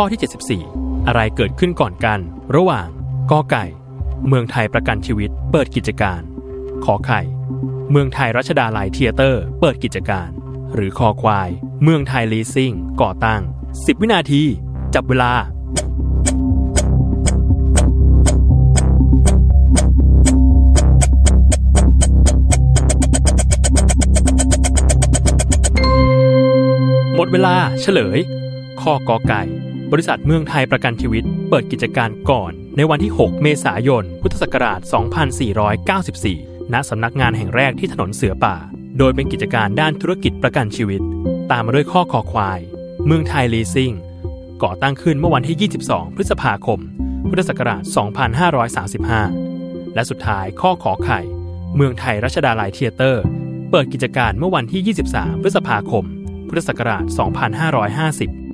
ข้อที่ 74 อะไรเกิดขึ้นก่อนกัน ระหว่างกอไก่ เมืองไทยประกันชีวิต เปิดกิจการ ขอไข่ เมืองไทยรัชดาลัยเทียเตอร์ เปิดกิจการ หรือคอควาย เมืองไทยลีซิ่ง ก่อตั้ง 10 วินาที จับเวลาหมดเวลาเฉลย ข้อกอไก่ บริษัทเมืองไทยประกันชีวิต เปิดกิจการก่อน ในวันที่ 6 เมษายน พุทธศักราช 2494 ณ สำนักงานแห่งแรกที่ถนนเสือป่า โดยเป็นกิจการด้านธุรกิจประกันชีวิต ตามมาด้วยข้อคอควาย เมืองไทยลีซิ่ง ก่อตั้งขึ้นเมื่อวันที่ 22 พฤษภาคม พุทธศักราช 2535 และสุดท้ายข้อขอไข่ เมืองไทยรัชดาลัยเทียเตอร์ เปิดกิจการเมื่อวันที่ 23 พฤษภาคม พุทธศักราช 2550